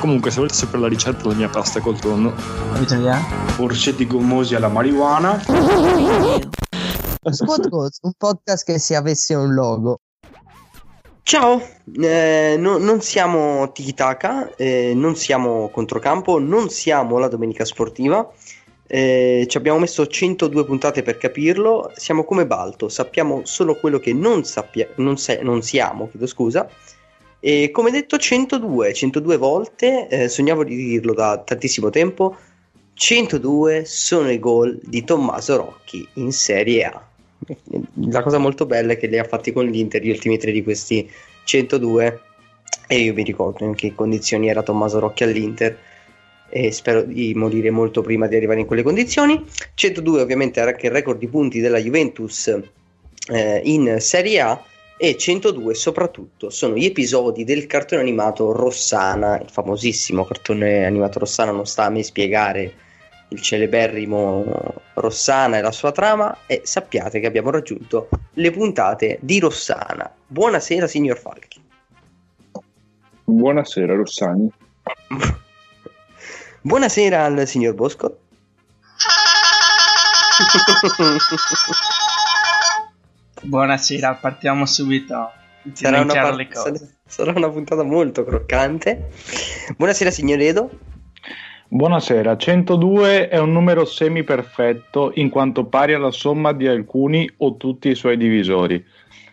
Comunque, se volete sapere la ricetta della mia pasta col tonno? Orsetti gommosi alla marijuana. Goals, un podcast che se avesse un logo. Ciao, eh, no- non siamo Tiki Taka, eh, non siamo Controcampo, non siamo la Domenica Sportiva. eh, ci abbiamo messo 102 puntate per capirlo. Siamo come Balto, sappiamo solo quello che non, sappia- non, se- non siamo, chiedo scusa. E come detto, 102, 102 volte, eh, sognavo di dirlo da tantissimo tempo. 102 sono i gol di Tommaso Rocchi in Serie A. La cosa molto bella è che li ha fatti con l'Inter gli ultimi tre di questi 102 e io mi ricordo in che condizioni era Tommaso Rocchi all'Inter e spero di morire molto prima di arrivare in quelle condizioni 102 ovviamente era anche il record di punti della Juventus eh, in Serie A e 102 soprattutto sono gli episodi del cartone animato Rossana il famosissimo cartone animato Rossana non sta a me spiegare il celeberrimo Rossana e la sua trama e sappiate che abbiamo raggiunto le puntate di Rossana. Buonasera signor Falchi. Buonasera Rossani. Buonasera al signor Bosco. Buonasera, partiamo subito. sarà, una Iniziare par- le cose. sarà- una puntata molto croccante. Buonasera signor Edo. Buonasera, 102 è un numero semiperfetto in quanto pari alla somma di alcuni o tutti i suoi divisori.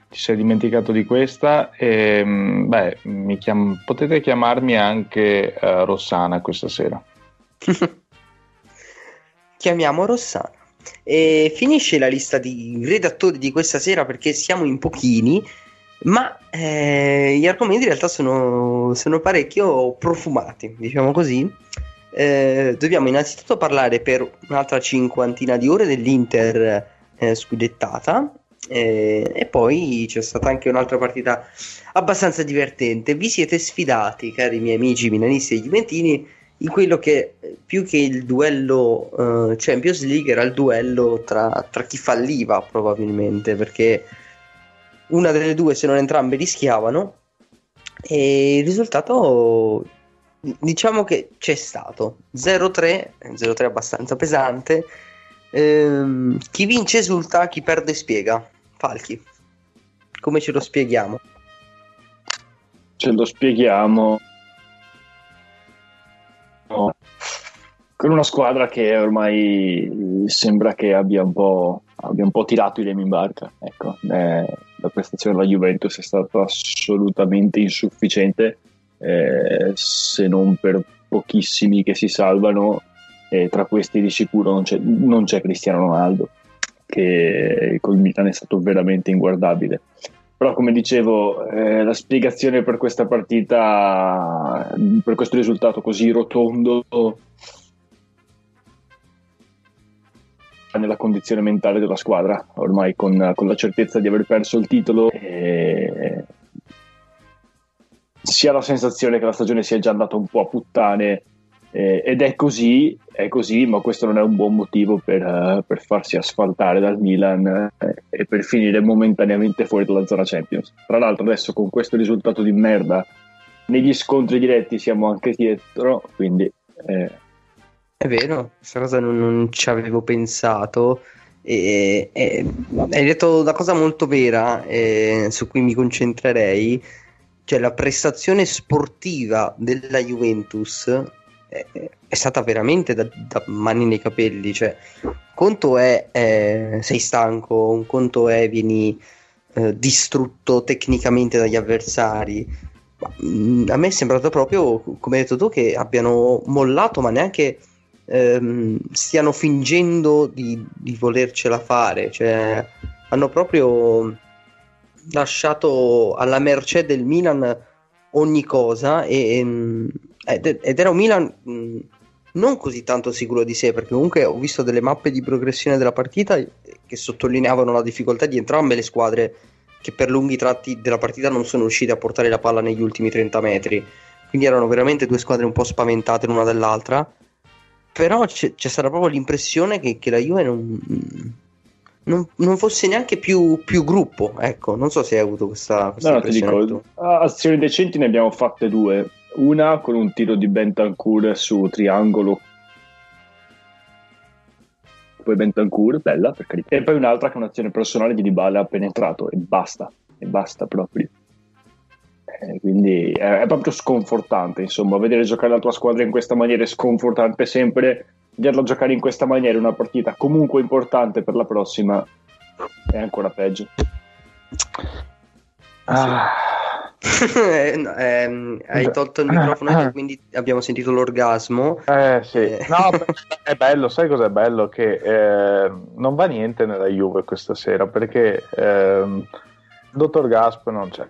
Ti sei dimenticato di questa? E, mm, beh, mi chiam- potete chiamarmi anche eh, Rossana questa sera. Chiamiamo Rossana. E finisce la lista di redattori di questa sera perché siamo in pochini, ma eh, gli argomenti in realtà sono, sono parecchio profumati, diciamo così. Eh, dobbiamo innanzitutto parlare per un'altra cinquantina di ore dell'Inter eh, scudettata eh, e poi c'è stata anche un'altra partita abbastanza divertente. Vi siete sfidati, cari miei amici milanisti e juventini, in quello che più che il duello eh, Champions League era il duello tra, tra chi falliva probabilmente perché una delle due se non entrambe rischiavano. E il risultato diciamo che c'è stato. 0-3 0-3 abbastanza pesante. Ehm, chi vince esulta chi perde spiega. Falchi come ce lo spieghiamo? Ce lo spieghiamo. Con una squadra che ormai sembra che abbia un po', abbia un po' tirato i remi in barca. Ecco, eh, la prestazione della Juventus è stata assolutamente insufficiente, eh, se non per pochissimi che si salvano. E tra questi di sicuro non c'è, non c'è Cristiano Ronaldo, che col Milan è stato veramente inguardabile. Però, come dicevo, eh, la spiegazione per questa partita, per questo risultato così rotondo, nella condizione mentale della squadra, ormai con, con la certezza di aver perso il titolo. E... Si ha la sensazione che la stagione sia già andata un po' a puttane. eh, ed è così, è così, ma questo non è un buon motivo per, eh, per farsi asfaltare dal Milan eh, e per finire momentaneamente fuori dalla zona Champions. Tra l'altro, adesso con questo risultato di merda, negli scontri diretti siamo anche dietro, quindi eh, È vero, questa cosa non, non ci avevo pensato. E, e- hai detto una cosa molto vera eh, su cui mi concentrerei, cioè la prestazione sportiva della Juventus è, è stata veramente da, da mani nei capelli. Cioè, conto è eh, sei stanco, un conto è vieni eh, distrutto tecnicamente dagli avversari. Ma, mm, a me è sembrato proprio, come hai detto tu, che abbiano mollato, ma neanche ehm, stiano fingendo di, di volercela fare, cioè hanno proprio lasciato alla mercé del Milan ogni cosa e, ehm, ed, ed era un Milan mh, non così tanto sicuro di sé, perché comunque ho visto delle mappe di progressione della partita che sottolineavano la difficoltà di entrambe le squadre che per lunghi tratti della partita non sono riuscite a portare la palla negli ultimi 30 metri. Quindi erano veramente due squadre un po' spaventate l'una dall'altra. Però c'è, c'è stata proprio l'impressione che, che la Juve non, non, non fosse neanche più, più, gruppo. Ecco, non so se hai avuto questa, questa no, ti dico, azioni decenti ne abbiamo fatte due. Una con un tiro di Bentancur su triangolo poi Bentancur, bella per carità, e poi un'altra che è un'azione personale di Dybala ha penetrato e basta, e basta proprio. Eh, quindi è, è, proprio sconfortante, insomma, vedere giocare la tua squadra in questa maniera è sconfortante sempre, vederla giocare in questa maniera una partita comunque importante per la prossima è ancora peggio. Ah. eh, no, ehm, hai tolto il microfono e quindi abbiamo sentito l'orgasmo. Eh sì, eh. no, è bello, sai cos'è bello? Che eh, non va niente nella Juve questa sera perché ehm, il dottor Gasp non c'è.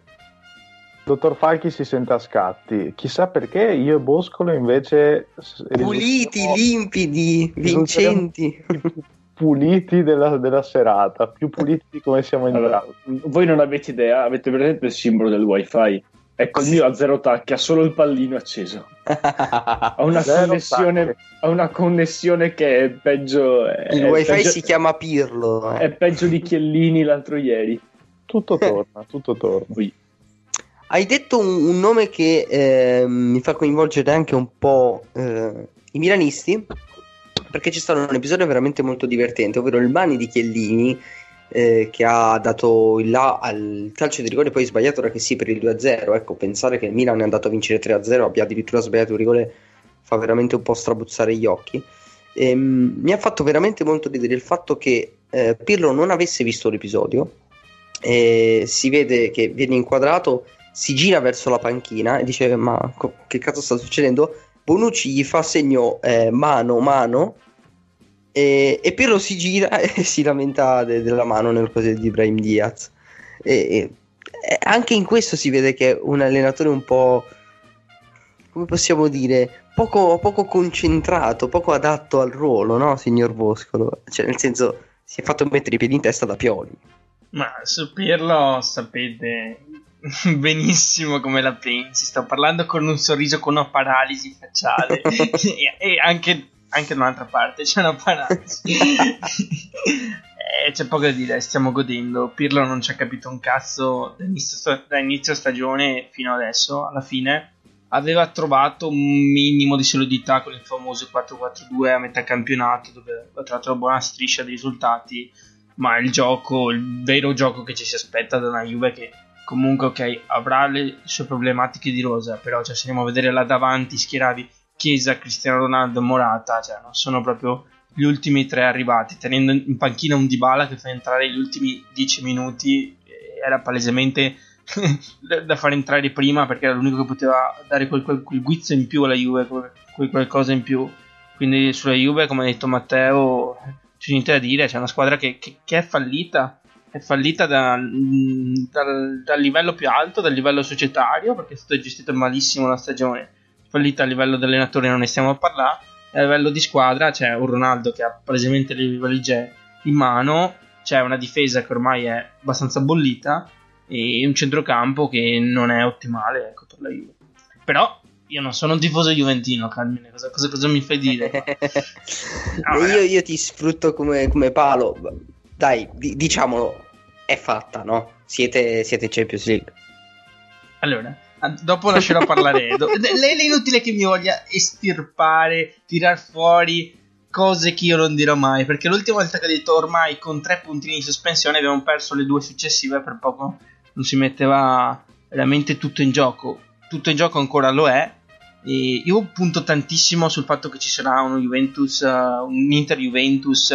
Dottor Falchi si sente a scatti, chissà perché io e Boscolo invece... Puliti, limpidi, vincenti puliti della, della, serata, più puliti di come siamo entrati. Allora, voi non avete idea, avete presente il simbolo del wifi? Ecco, il mio ha zero tacchi, ha solo il pallino acceso. ha, una connessione, ha una connessione che è peggio. È il wifi peggio, si chiama Pirlo. Eh. È peggio di Chiellini l'altro ieri. Tutto torna, tutto torna. Qui. Hai detto un, un nome che eh, mi fa coinvolgere anche un po' eh, i milanisti perché c'è stato un episodio veramente molto divertente, ovvero il Mani di Chiellini eh, che ha dato il là al calcio di rigore, poi sbagliato ora che sì per il 2-0. Ecco, pensare che il Milan è andato a vincere 3-0, abbia addirittura sbagliato il rigore, fa veramente un po' strabuzzare gli occhi. E, ehm, mi ha fatto veramente molto ridere il fatto che eh, Pirlo non avesse visto l'episodio. E si vede che viene inquadrato, si gira verso la panchina e dice: Ma co- che cazzo sta succedendo? Bonucci gli fa segno eh, mano mano e, e Pirlo si gira e si lamenta de- della mano nel cose di Ibrahim Diaz. E, e, anche in questo si vede che è un allenatore un po', come possiamo dire, poco, poco concentrato, poco adatto al ruolo, no, signor Boscolo? Cioè, nel senso, si è fatto mettere i piedi in testa da Pioli. Ma su Pirlo sapete benissimo come la pensi. Sto parlando con un sorriso con una paralisi facciale e, anche anche da un'altra parte c'è una paralisi. eh, c'è poco da dire, stiamo godendo. Pirlo non ci ha capito un cazzo da inizio, da inizio stagione fino adesso, alla fine. Aveva trovato un minimo di solidità con il famoso 4-4-2 a metà campionato, dove ha trovato una buona striscia di risultati. Ma il gioco, il vero gioco che ci si aspetta da una Juve che comunque ok avrà le sue problematiche di rosa però cioè, se andiamo a vedere là davanti schierati Chiesa, Cristiano Ronaldo, Morata, cioè non sono proprio gli ultimi tre arrivati, tenendo in panchina un Dybala che fa entrare gli ultimi dieci minuti, era palesemente da far entrare prima perché era l'unico che poteva dare quel, quel, quel guizzo in più alla Juve, quel, quel, qualcosa in più. Quindi sulla Juve, come ha detto Matteo, c'è niente da dire, c'è una squadra che, che, che è fallita, è fallita da, dal, dal livello più alto, dal livello societario, perché è stata gestita malissimo la stagione. Fallita a livello di allenatore non ne stiamo a parlare. A livello di squadra c'è un Ronaldo che ha palesemente le valigie in mano. C'è una difesa che ormai è abbastanza bollita e un centrocampo che non è ottimale ecco, per la Juve. Però io non sono un tifoso juventino Carmine cosa, cosa, cosa mi fai dire? No, io, io, ti sfrutto come, come palo. Dai di, diciamolo è fatta no? siete, siete Champions League allora dopo lascerò parlare Edo. Lei è inutile che mi voglia estirpare, tirar fuori cose che io non dirò mai. Perché l'ultima volta che ho detto ormai con tre puntini di sospensione abbiamo perso le due successive, per poco non si metteva veramente tutto in gioco. Tutto in gioco ancora lo è. E io punto tantissimo sul fatto che ci sarà uno Juventus, uh, un Inter Juventus,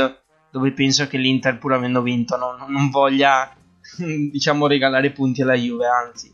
dove penso che l'Inter, pur avendo vinto, non, non voglia diciamo regalare punti alla Juve, anzi.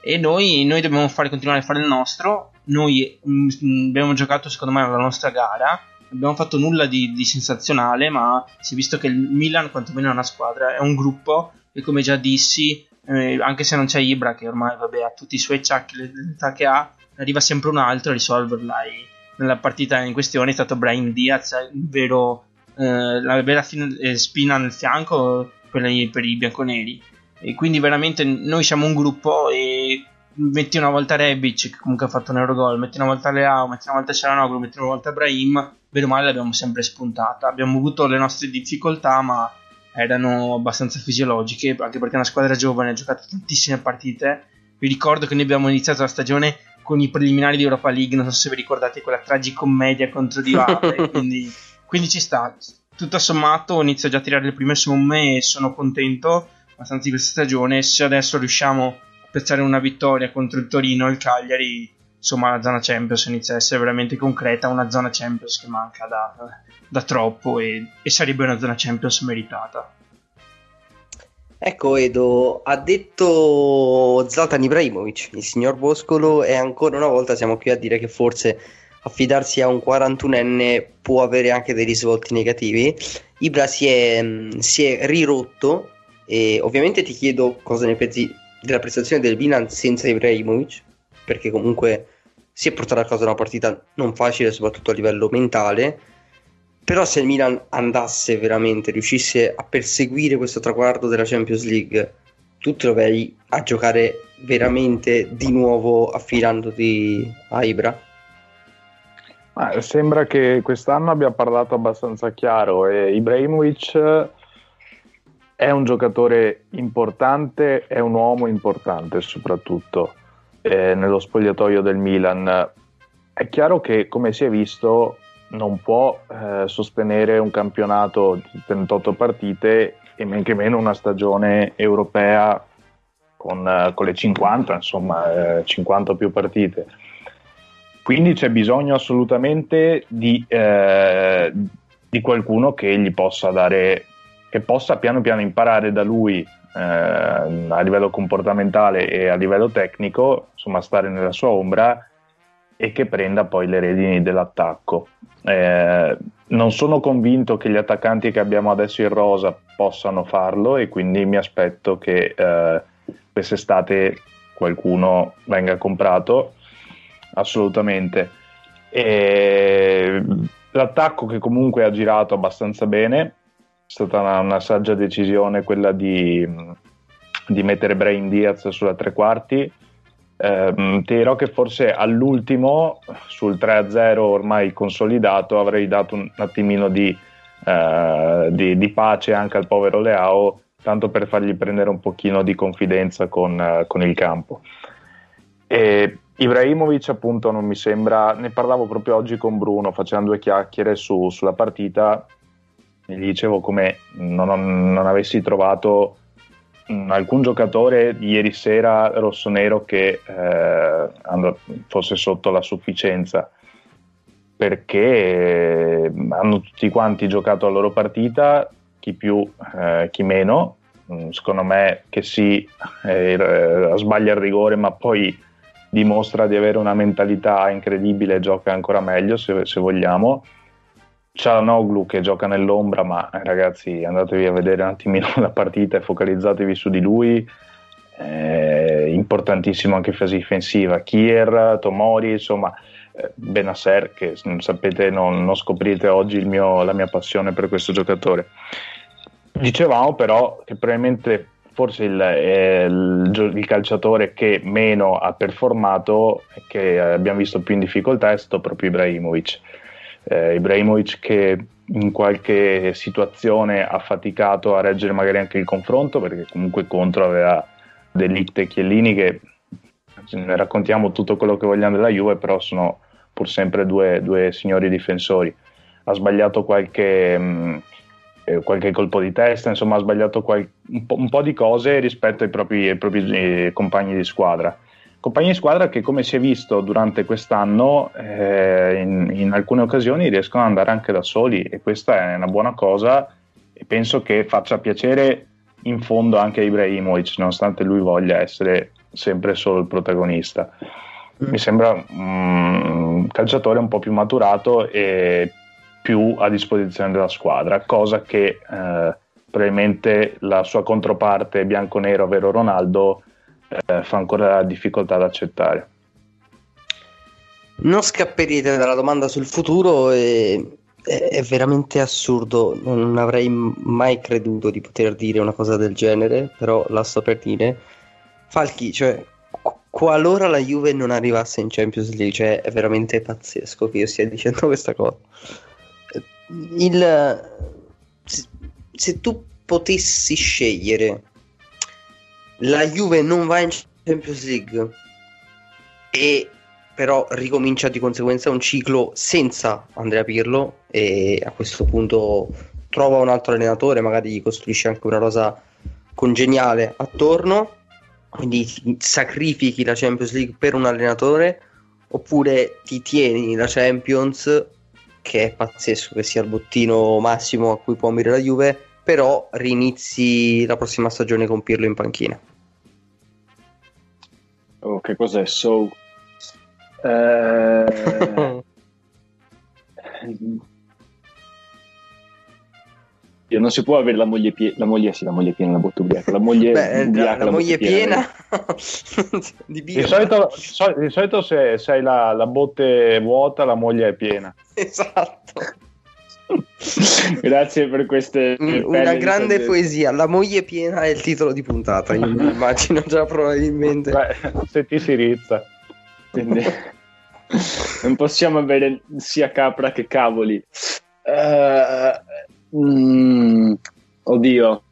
E noi, noi, dobbiamo fare, continuare a fare il nostro. Noi mh, mm, abbiamo giocato secondo me la nostra gara, abbiamo fatto nulla di, di, sensazionale, ma si è visto che il Milan quantomeno è una squadra, è un gruppo e come già dissi, eh, anche se non c'è Ibra che ormai vabbè, ha tutti i suoi acciacchi, l'età che ha, arriva sempre un altro a risolverla. E nella partita in questione è stato Brian Diaz, il vero, eh, la fin- eh, spina nel fianco per, i, per i bianconeri. E quindi veramente noi siamo un gruppo e metti una volta Rebic che comunque ha fatto un Eurogol, metti una volta Leao, metti una volta Cialanoglu, metti una volta Brahim, bene o male l'abbiamo sempre spuntata. Abbiamo avuto le nostre difficoltà, ma erano abbastanza fisiologiche, anche perché è una squadra giovane, ha giocato tantissime partite. Vi ricordo che noi abbiamo iniziato la stagione con i preliminari di Europa League, non so se vi ricordate quella tragicommedia contro Divate, quindi, quindi ci sta. Tutto sommato inizio già a tirare le prime somme e sono contento abbastanza di questa stagione. Se adesso riusciamo a piazzare una vittoria contro il Torino e il Cagliari, insomma la zona Champions inizia a essere veramente concreta, una zona Champions che manca da, da troppo e, e sarebbe una zona Champions meritata. Ecco Edo, ha detto Zlatan Ibrahimovic, il signor Boscolo, e ancora una volta siamo qui a dire che forse affidarsi a un 41enne può avere anche dei risvolti negativi. Ibra si è, si è rirotto e ovviamente ti chiedo cosa ne pensi della prestazione del Milan senza Ibrahimovic, perché comunque si è portato a casa una partita non facile, soprattutto a livello mentale però se il Milan andasse veramente, riuscisse a perseguire questo traguardo della Champions League, tu vedi a giocare veramente di nuovo affidandoti a Ibra? Ma sembra che quest'anno abbia parlato abbastanza chiaro e Ibrahimovic è un giocatore importante, è un uomo importante soprattutto eh, nello spogliatoio del Milan. È chiaro che come si è visto non può eh, sostenere un campionato di 38 partite e men che meno una stagione europea con, eh, con le 50, insomma, eh, 50 più partite. Quindi c'è bisogno assolutamente di, eh, di, qualcuno che gli possa dare, che possa piano piano imparare da lui eh, a livello comportamentale e a livello tecnico, insomma, stare nella sua ombra e che prenda poi le redini dell'attacco. Eh, non sono convinto che gli attaccanti che abbiamo adesso in rosa possano farlo e quindi mi aspetto che eh, quest'estate qualcuno venga comprato assolutamente. E l'attacco che comunque ha girato abbastanza bene, è stata una, una saggia decisione quella di, di mettere Brain Diaz sulla tre quarti eh, ti dirò che forse all'ultimo, sul 3-0 ormai consolidato, avrei dato un attimino di, eh, di, di pace anche al povero Leao, tanto per fargli prendere un pochino di confidenza con, uh, con il campo. E Ibrahimovic appunto non mi sembra, ne parlavo proprio oggi con Bruno facendo due chiacchiere su, sulla partita, gli dicevo come non, non avessi trovato alcun giocatore ieri sera rossonero che eh, fosse sotto la sufficienza perché eh, hanno tutti quanti giocato la loro partita, chi più, eh, chi meno. Mm, secondo me che sì, eh, sbaglia il rigore, ma poi dimostra di avere una mentalità incredibile gioca ancora meglio se, se vogliamo. Cialanoglu che gioca nell'ombra, ma eh, ragazzi andatevi a vedere un attimino la partita e focalizzatevi su di lui. Eh, importantissimo anche in fase difensiva. Kier, Tomori, insomma, eh, Benasser, che sapete non, non scoprite oggi mio, la mia passione per questo giocatore. Dicevamo però che probabilmente forse il, eh, il, il, calciatore che meno ha performato che abbiamo visto più in difficoltà è stato proprio Ibrahimovic. Eh, Ibrahimovic che in qualche situazione ha faticato a reggere magari anche il confronto perché comunque contro aveva Delict e Chiellini che ne raccontiamo tutto quello che vogliamo della Juve però sono pur sempre due, due signori difensori. Ha sbagliato qualche, mh, mm, eh, qualche colpo di testa insomma ha sbagliato qual- un, po', un, po', di cose rispetto ai propri, ai propri eh, compagni di squadra Compagni di squadra che, come si è visto durante quest'anno, eh, in, in, alcune occasioni riescono ad andare anche da soli e questa è una buona cosa e penso che faccia piacere in fondo anche a Ibrahimovic, nonostante lui voglia essere sempre solo il protagonista. Mi sembra un calciatore un po' più maturato e più a disposizione della squadra, cosa che eh, probabilmente la sua controparte bianco-nero, ovvero Ronaldo, eh, fa ancora difficoltà ad accettare. Non scapperete dalla domanda sul futuro, è, è veramente assurdo. Non avrei mai creduto di poter dire una cosa del genere, però la sto per dire. Falchi, cioè, qu- qualora la Juve non arrivasse in Champions League, cioè, è veramente pazzesco che io stia dicendo questa cosa. Il, se, tu potessi scegliere, la Juve non va in Champions League e però ricomincia di conseguenza un ciclo senza Andrea Pirlo e a questo punto trova un altro allenatore, magari gli costruisce anche una rosa congeniale attorno, quindi sacrifichi la Champions League per un allenatore oppure ti tieni la Champions che è pazzesco che sia il bottino massimo a cui può ambire la Juve, però rinizi la prossima stagione con Pirlo in panchina. Oh, che cos'è? So. Eh, non si può avere la moglie piena, la moglie sì, la moglie piena, la botte ubriaca, la moglie Beh, ubriaca, la, moglie botte piena di Di birra. solito, di sol- di solito se, se hai la, la botte vuota, la moglie è piena. Esatto. Grazie per queste Un- Una grande riprese. poesia. La moglie piena è il titolo di puntata. Immagino già probabilmente. Beh, se ti si rizza. Quindi non possiamo avere sia capra che cavoli. Eh, mm, oddio.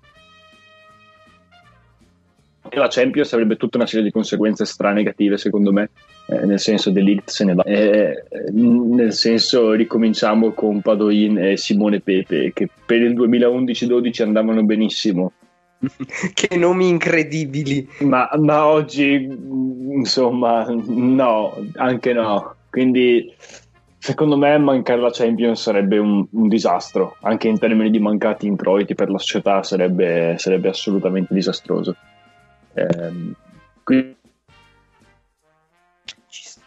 La Champions avrebbe tutta una serie di conseguenze stra-negative, secondo me. Eh, nel senso, Delict se ne va. Eh, eh, nel senso, ricominciamo con Padoin e Simone Pepe, che per il 2011-12 andavano benissimo. che nomi incredibili. Ma, ma oggi, mh, insomma, no, anche no. Quindi, secondo me, mancare la Champions sarebbe un, un disastro. Anche in termini di mancati introiti per la società sarebbe, sarebbe assolutamente disastroso. Ehm, quindi,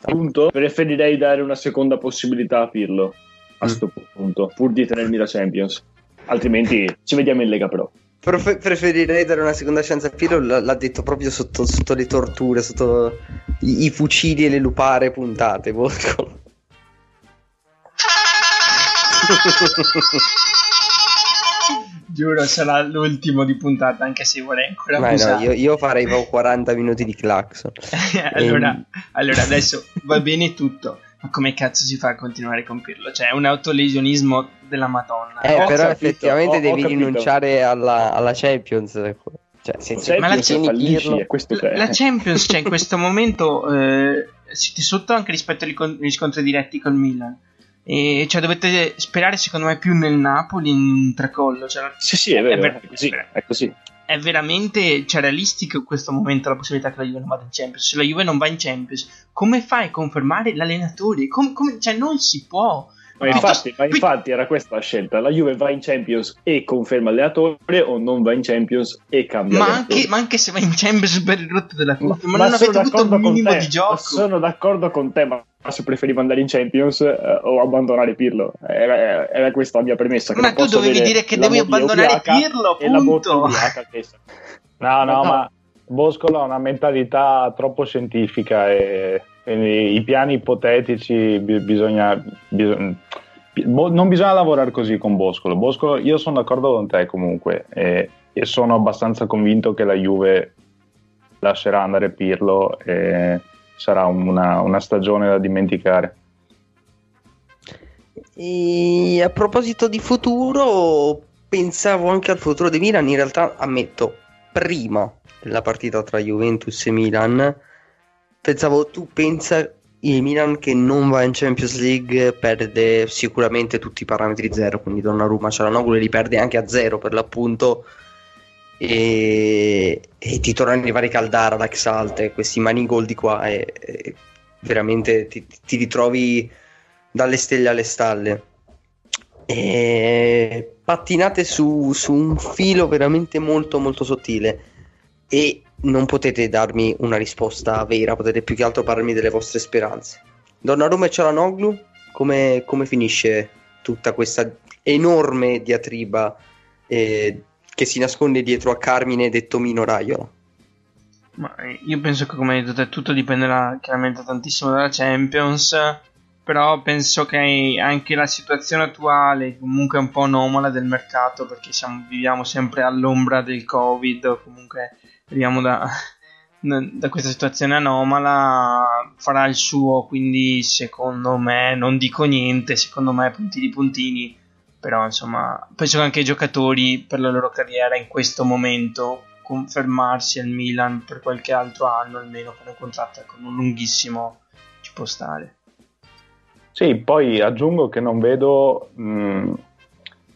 appunto, preferirei dare una seconda possibilità a Pirlo a questo punto, pur di tenermi la Champions. Altrimenti ci vediamo in Lega Pro. Prefe- preferirei dare una seconda chance a Pirlo. l- L'ha detto proprio sotto, sotto le torture, sotto i, i fucili e le lupare puntate. Bosco. Giuro, sarà l'ultimo di puntata, anche se vorrei ancora Ma no, io, io farei proprio 40 minuti di clacson. allora, Ehm. allora, adesso va bene tutto, ma come cazzo si fa a continuare con Pirlo? Cioè, è un autolesionismo della Madonna. Eh, Ho però capito, effettivamente ho- ho devi capito. rinunciare alla, alla Champions. Cioè, se, se Ma la fallisci, è. La Champions, cioè, in questo momento eh, siete sotto anche rispetto agli con- agli scontri diretti col Milan. E cioè, dovete sperare, secondo me, più nel Napoli in tracollo. Cioè, Sì, sì, è vero, È ver- è così, è così. è veramente cioè, realistico in questo momento la possibilità che la Juve non vada in Champions. Se la Juve non va in Champions, come fai a confermare l'allenatore? Com- come- cioè, non si può. Ma Piuttosto- infatti, ma infatti era questa la scelta. La Juve va in Champions e conferma allenatore o non va in Champions e cambia Ma anche, ma anche se va in Champions per il rotto della curva, ma, ma non avete avuto un minimo te, di gioco. Sono d'accordo con te, ma se preferivo andare in Champions eh, o abbandonare Pirlo. Era, era questa la mia premessa. Ma tu dovevi dire che devi abbandonare Pirlo, e punto. no, No. ma Boscolo ha una mentalità troppo scientifica e i piani ipotetici bi- bisogna, bisogna- non bisogna lavorare così con Boscolo. Boscolo, io sono d'accordo con te comunque e, e sono abbastanza convinto che la Juve lascerà andare Pirlo e sarà una, una stagione da dimenticare. E a proposito di futuro, pensavo anche al futuro di Milan. In realtà, ammetto, prima della partita tra Juventus e Milan, pensavo tu pensa il Milan che non va in Champions League perde sicuramente tutti i parametri zero. Quindi Donnarumma, Cialanoglu li perde anche a zero per l'appunto. E, e ti tornano a arrivare Caldara, Laxalte, questi manigol di qua. E, e veramente ti, ti ritrovi dalle stelle alle stalle. E pattinate su, su un filo veramente molto molto sottile e non potete darmi una risposta vera, potete più che altro parlarmi delle vostre speranze. Donnarumma e Cialanoglu, come, come finisce tutta questa enorme diatriba eh, che si nasconde dietro a Carmine detto Mino Raiola? Ma eh, io penso che come hai detto tutto dipenderà chiaramente tantissimo dalla Champions però penso che anche la situazione attuale comunque è un po' anomala del mercato perché siamo, viviamo sempre all'ombra del covid comunque arriviamo da, da questa situazione anomala farà il suo quindi secondo me non dico niente secondo me puntini puntini però insomma penso che anche i giocatori per la loro carriera in questo momento confermarsi al Milan per qualche altro anno almeno con un contratto con un lunghissimo ci può stare. Sì, poi aggiungo che non vedo, mh,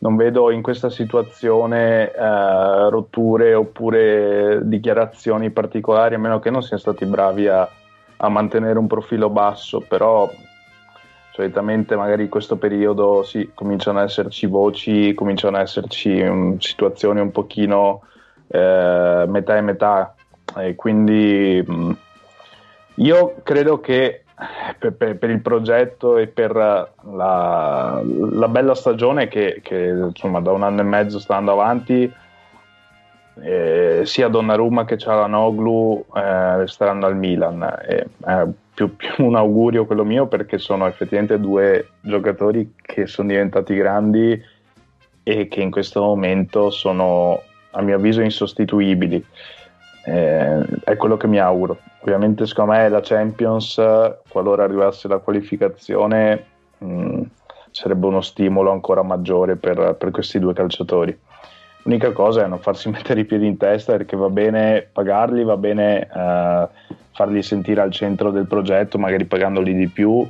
non vedo in questa situazione eh, rotture oppure dichiarazioni particolari, a meno che non siano stati bravi a, a mantenere un profilo basso, però solitamente magari in questo periodo sì, cominciano ad esserci voci, cominciano ad esserci um, situazioni un pochino eh, metà e metà, e quindi mh, io credo che per, per, per, il progetto e per la, la bella stagione che, che, insomma da un anno e mezzo sta andando avanti eh, sia Donnarumma che Cialanoglu eh, resteranno al Milan. Eh, più, più, un augurio quello mio perché sono effettivamente due giocatori che sono diventati grandi e che in questo momento sono a mio avviso insostituibili eh, è quello che mi auguro. Ovviamente, secondo me, la Champions, qualora arrivasse la qualificazione, mh, mm, sarebbe uno stimolo ancora maggiore per, per, questi due calciatori. L'unica cosa è non farsi mettere i piedi in testa perché va bene pagarli, va bene eh, farli sentire al centro del progetto, magari pagandoli di più,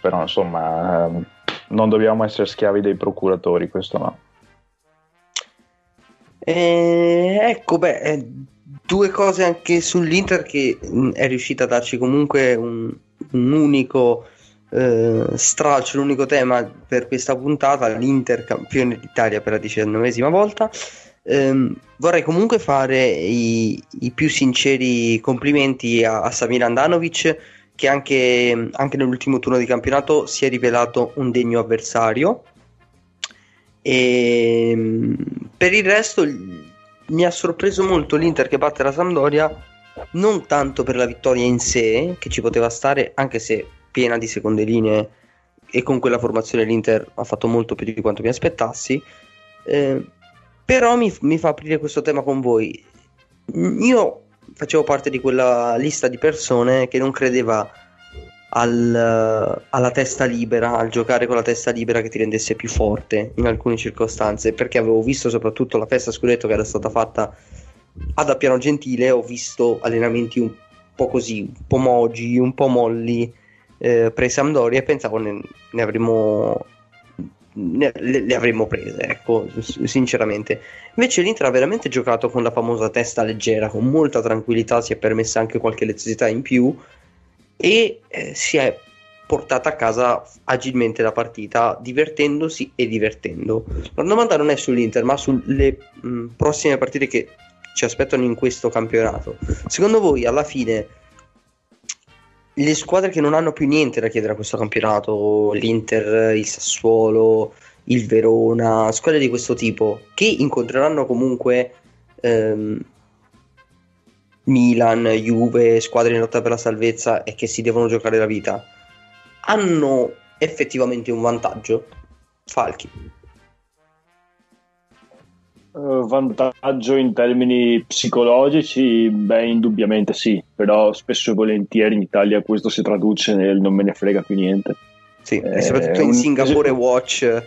però insomma eh, non dobbiamo essere schiavi dei procuratori, questo no. Eh, ecco, beh, due cose anche sull'Inter che mm, è riuscita a darci comunque un, un unico eh, stralcio, un unico tema per questa puntata, l'Inter campione d'Italia per la diciannovesima volta. Eh, vorrei comunque fare i, i, più sinceri complimenti a, a Samir Andanovic che anche, anche nell'ultimo turno di campionato si è rivelato un degno avversario e ehm, per il resto mi ha sorpreso molto l'Inter che batte la Sampdoria, non tanto per la vittoria in sé, che ci poteva stare, anche se piena di seconde linee e con quella formazione l'Inter ha fatto molto più di quanto mi aspettassi, eh, però mi, mi fa aprire questo tema con voi. Io facevo parte di quella lista di persone che non credeva al, alla testa libera, al giocare con la testa libera che ti rendesse più forte in alcune circostanze, perché avevo visto soprattutto la festa scudetto che era stata fatta ad Appiano Gentile, ho visto allenamenti un po' così, un po' mogi, un po' molli eh, pre-Sampdoria e pensavo ne, ne avremmo ne, le, le, avremmo prese, ecco, sinceramente. Invece l'Inter ha veramente giocato con la famosa testa leggera, con molta tranquillità, si è permessa anche qualche leziosità in più e eh, si è portata a casa agilmente la partita, divertendosi e divertendo. La domanda non è sull'Inter, ma sulle mh, prossime partite che ci aspettano in questo campionato. Secondo voi, alla fine, le squadre che non hanno più niente da chiedere a questo campionato, l'Inter, il Sassuolo, il Verona, squadre di questo tipo, che incontreranno comunque ehm, Milan, Juve, squadre in lotta per la salvezza e che si devono giocare la vita, hanno effettivamente un vantaggio? Falchi. Uh, vantaggio in termini psicologici? Beh, indubbiamente sì, però spesso e volentieri in Italia questo si traduce nel non me ne frega più niente. Sì, eh, e soprattutto in Singapore un... Watch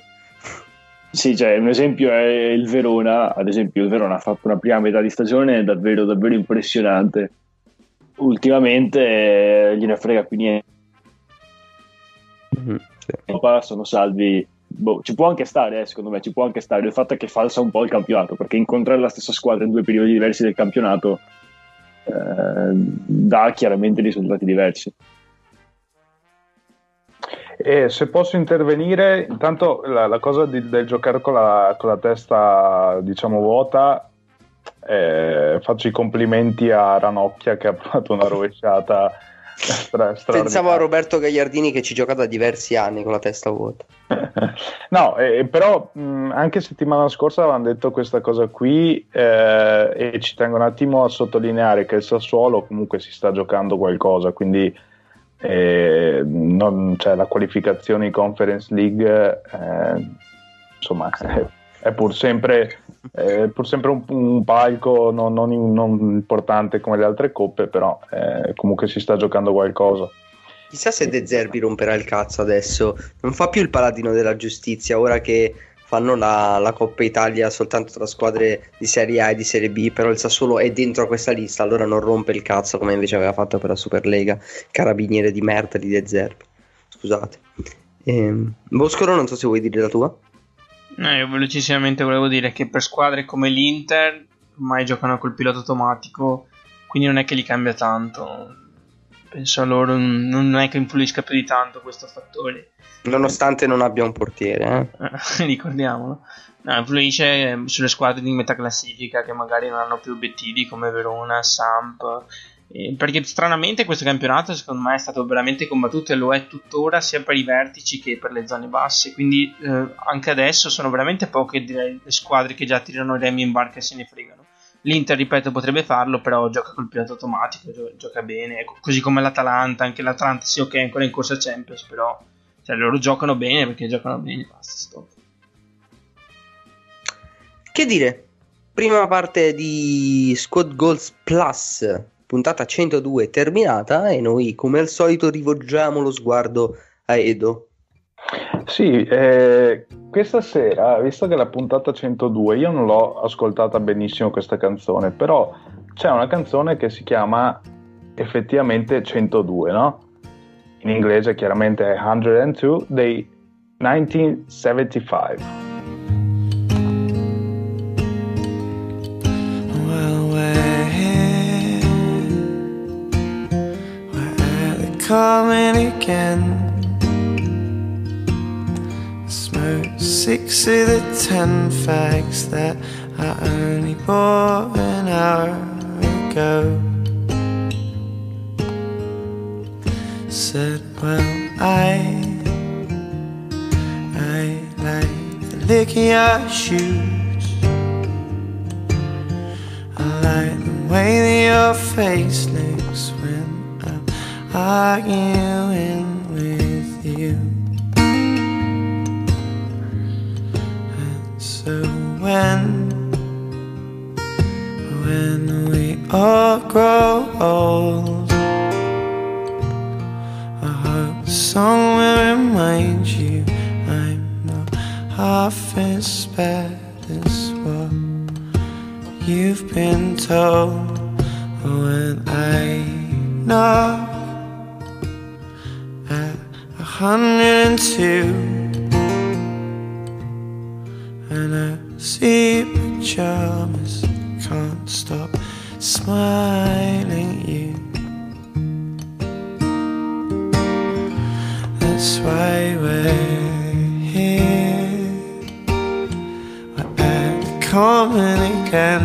sì, cioè, un esempio è il Verona, ad esempio il Verona ha fatto una prima metà di stagione davvero, davvero impressionante. Ultimamente eh, gliene frega più niente. Mm-hmm, sì. Sono salvi, boh, ci può anche stare, eh, secondo me, ci può anche stare. Il fatto è che falsa un po' il campionato, perché incontrare la stessa squadra in due periodi diversi del campionato eh, dà chiaramente risultati diversi. E se posso intervenire, intanto la, la cosa di, del giocare con la, con la, testa, diciamo, vuota, eh, faccio i complimenti a Ranocchia che ha provato una rovesciata. Stra, Pensavo a Roberto Gagliardini che ci gioca da diversi anni con la testa vuota. no, eh, però mh, anche settimana scorsa avevano detto questa cosa qui eh, e ci tengo un attimo a sottolineare che il Sassuolo comunque si sta giocando qualcosa, quindi non, cioè, la qualificazione in Conference League eh, insomma è, è, pur sempre, è pur sempre un, un palco non, non, non, importante come le altre coppe però eh, comunque si sta giocando qualcosa. Chissà se De Zerbi romperà il cazzo adesso. Non fa più il paladino della giustizia ora che fanno la, la, Coppa Italia soltanto tra squadre di Serie A e di Serie B, però il Sassuolo è dentro questa lista, allora non rompe il cazzo come invece aveva fatto per la Superlega, carabiniere di merda di De Zerbi. Scusate. Ehm, Boscoro, non so se vuoi dire la tua. No, io velocissimamente volevo dire che per squadre come l'Inter ormai giocano col pilota automatico, quindi non è che li cambia tanto. Penso a loro non è che influisca più di tanto questo fattore. Nonostante non abbia un portiere, eh? ricordiamolo. No, influisce sulle squadre di metà classifica che magari non hanno più obiettivi come Verona, Samp. Eh, perché stranamente questo campionato secondo me è stato veramente combattuto e lo è tuttora sia per i vertici che per le zone basse. Quindi eh, anche adesso sono veramente poche le squadre che già tirano i remi in barca e se ne fregano. L'Inter, ripeto, potrebbe farlo, però gioca col pilota automatico, gioca bene, così come l'Atalanta, anche l'Atalanta sì ok è ancora in corsa Champions, però cioè, loro giocano bene perché giocano bene, basta, stop. Che dire? Prima parte di Squad Goals Plus, puntata 102 terminata e noi come al solito rivolgiamo lo sguardo a Edo. Sì, eh, questa sera, visto che la puntata 102, io non l'ho ascoltata benissimo questa canzone, però c'è una canzone che si chiama effettivamente 102, no? in inglese chiaramente è 102 dei 1975. Well, again. Six of the ten facts that I only bought an hour ago. said, Well, I, I like the lick of your shoes. I like the way that your face looks when I'm arguing so when, when we all grow old I song will remind you I'm not half as bad as what you've been told. When I knock at a hundred and two, see pajamas, can't stop smiling at you. That's why we're here. We're at common again.